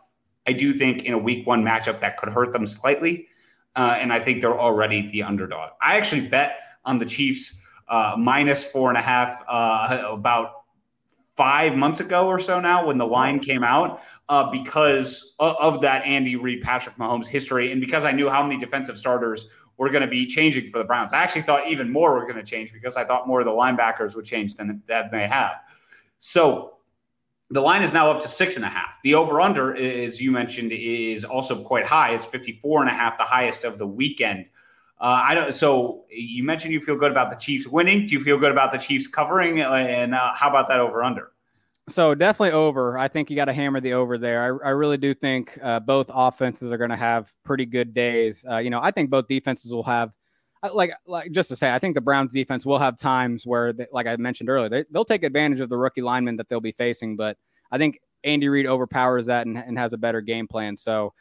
I do think in a week one matchup that could hurt them slightly. Uh, and I think they're already the underdog. I actually bet on the Chiefs uh, minus four and a half uh, about five months ago or so now when the line came out. Uh, because of, of that Andy Reid, Patrick Mahomes history, and because I knew how many defensive starters were going to be changing for the Browns. I actually thought even more were going to change because I thought more of the linebackers would change than, than they have. So the line is now up to six and a half. The over under, as you mentioned, is also quite high. It's 54 and a half, the highest of the weekend. Uh, I don't. So you mentioned you feel good about the Chiefs winning. Do you feel good about the Chiefs covering? And uh, how about that over under? So definitely over. I think you got to hammer the over there. I, I really do think uh, both offenses are going to have pretty good days. Uh, you know, I think both defenses will have, like, like just to say, I think the Browns defense will have times where, they, like I mentioned earlier, they, will take advantage of the rookie linemen that they'll be facing. But I think Andy Reid overpowers that and, and has a better game plan. So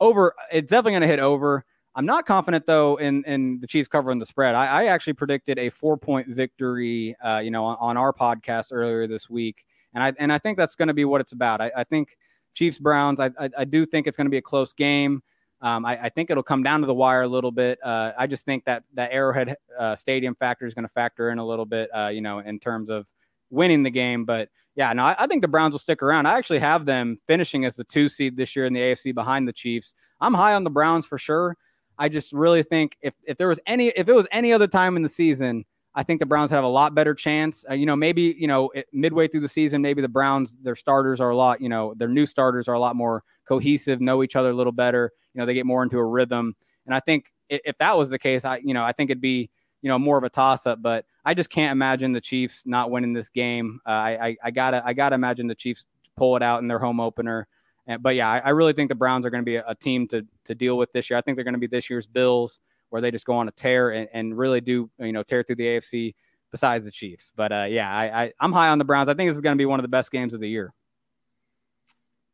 over, it's definitely going to hit over. I'm not confident though in in the Chiefs covering the spread. I, I actually predicted a four point victory, uh, you know, on, on, our podcast earlier this week, and I and I think that's going to be what it's about. I, I think Chiefs Browns. I, I, I do think it's going to be a close game. Um, I, I, think it'll come down to the wire a little bit. Uh, I just think that that Arrowhead uh, Stadium factor is going to factor in a little bit, uh, you know, in terms of winning the game. But yeah, no, I, I, think the Browns will stick around. I actually have them finishing as the two seed this year in the AFC behind the Chiefs. I'm high on the Browns for sure. I just really think if if there was any if it was any other time in the season, I think the Browns have a lot better chance. Uh, you know, maybe you know it, midway through the season, maybe the Browns their starters are a lot. You know, their new starters are a lot more cohesive, know each other a little better. You know, they get more into a rhythm. And I think if, if that was the case, I you know I think it'd be you know more of a toss up. But I just can't imagine the Chiefs not winning this game. Uh, I, I I gotta I gotta imagine the Chiefs pull it out in their home opener. And, but yeah, I, I, really think the Browns are going to be a, a, team to to deal with this year. I think they're going to be this year's Bills, where they just go on a tear and, and really do you know tear through the AFC. Besides the Chiefs, but uh, yeah, I, I I'm high on the Browns. I think this is going to be one of the best games of the year.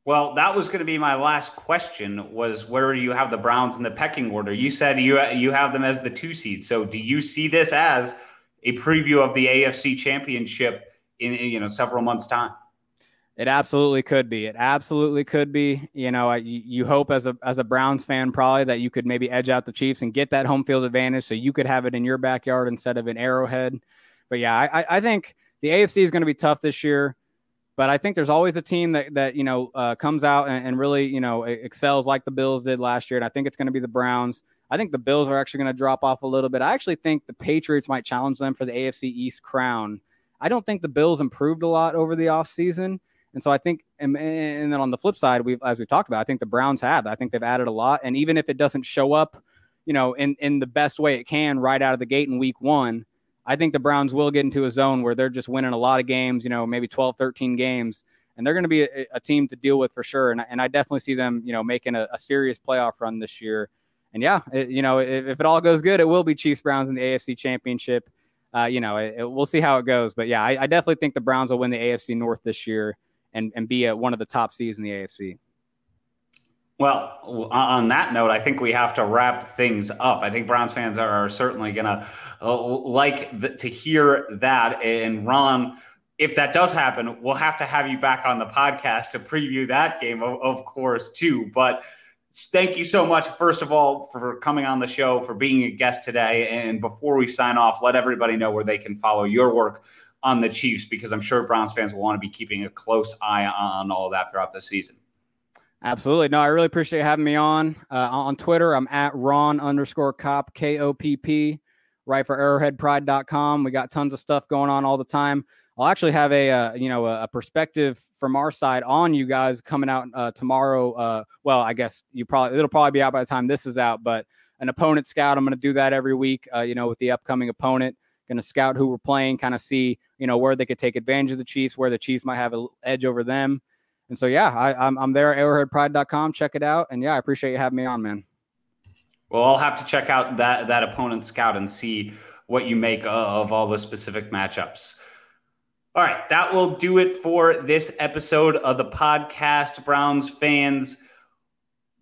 Well, that was going to be my last question. Was where do you have the Browns in the pecking order? You said you you have them as the two seed. So, do you see this as a preview of the AFC Championship in, in you know several months' time? It absolutely could be. It absolutely could be. You know, I, you hope as a as a Browns fan probably that you could maybe edge out the Chiefs and get that home field advantage, so you could have it in your backyard instead of in Arrowhead. But yeah, I, I think the AFC is going to be tough this year. But I think there's always a team that that you know uh, comes out and, and, really you know excels like the Bills did last year, and I think it's going to be the Browns. I think the Bills are actually going to drop off a little bit. I actually think the Patriots might challenge them for the AFC East crown. I don't think the Bills improved a lot over the offseason. And so I think, and, and then on the flip side, we as we talked about, I think the Browns have. I think they've added a lot, and even if it doesn't show up, you know, in in the best way it can right out of the gate in Week One, I think the Browns will get into a zone where they're just winning a lot of games. You know, maybe 12, 13 games, and they're going to be a, a, team to deal with for sure. And and I definitely see them, you know, making a, a serious playoff run this year. And yeah, it, you know, if, if, it all goes good, it will be Chiefs Browns in the AFC Championship. Uh, you know, it, we'll see how it goes, but yeah, I, I definitely think the Browns will win the AFC North this year and and be a, one of the top seeds in the AFC. Well, on that note, I think we have to wrap things up. I think Browns fans are, certainly going to uh, like the, to hear that. And Ron, if that does happen, we'll have to have you back on the podcast to preview that game, of, of course, too. But thank you so much, first of all, for coming on the show, for being a guest today. And before we sign off, let everybody know where they can follow your work on the Chiefs because I'm sure Browns fans will want to be keeping a close eye on all that throughout the season. Absolutely. No, I really appreciate having me on. Uh, on Twitter, I'm at Ron underscore Kopp, K O P P, write for arrowheadpride.com. We got tons of stuff going on all the time. I'll actually have a uh, you know a, perspective from our side on you guys coming out uh, tomorrow. Uh, well, I guess you probably it'll probably be out by the time this is out, but an opponent scout. I'm going to do that every week. Uh, you know, with the upcoming opponent going to scout who we're playing, kind of see you know where they could take advantage of the Chiefs, where the Chiefs might have an edge over them. And so yeah, I, I'm I'm there at arrowheadpride.com. Check it out, and yeah, I appreciate you having me on, man. Well, I'll have to check out that that opponent scout and see what you make of all the specific matchups. All right, that will do it for this episode of the podcast, Browns fans.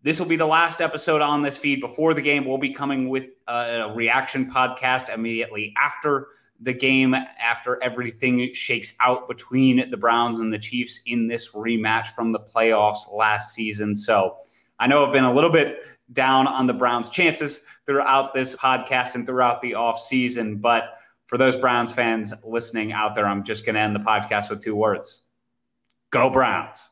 This will be the last episode on this feed before the game. We'll be coming with a reaction podcast immediately after the game, after everything shakes out between the Browns and the Chiefs in this rematch from the playoffs last season. So I know I've been a little bit down on the Browns' chances throughout this podcast and throughout the offseason. But for those Browns fans listening out there, I'm just going to end the podcast with two words Go Browns.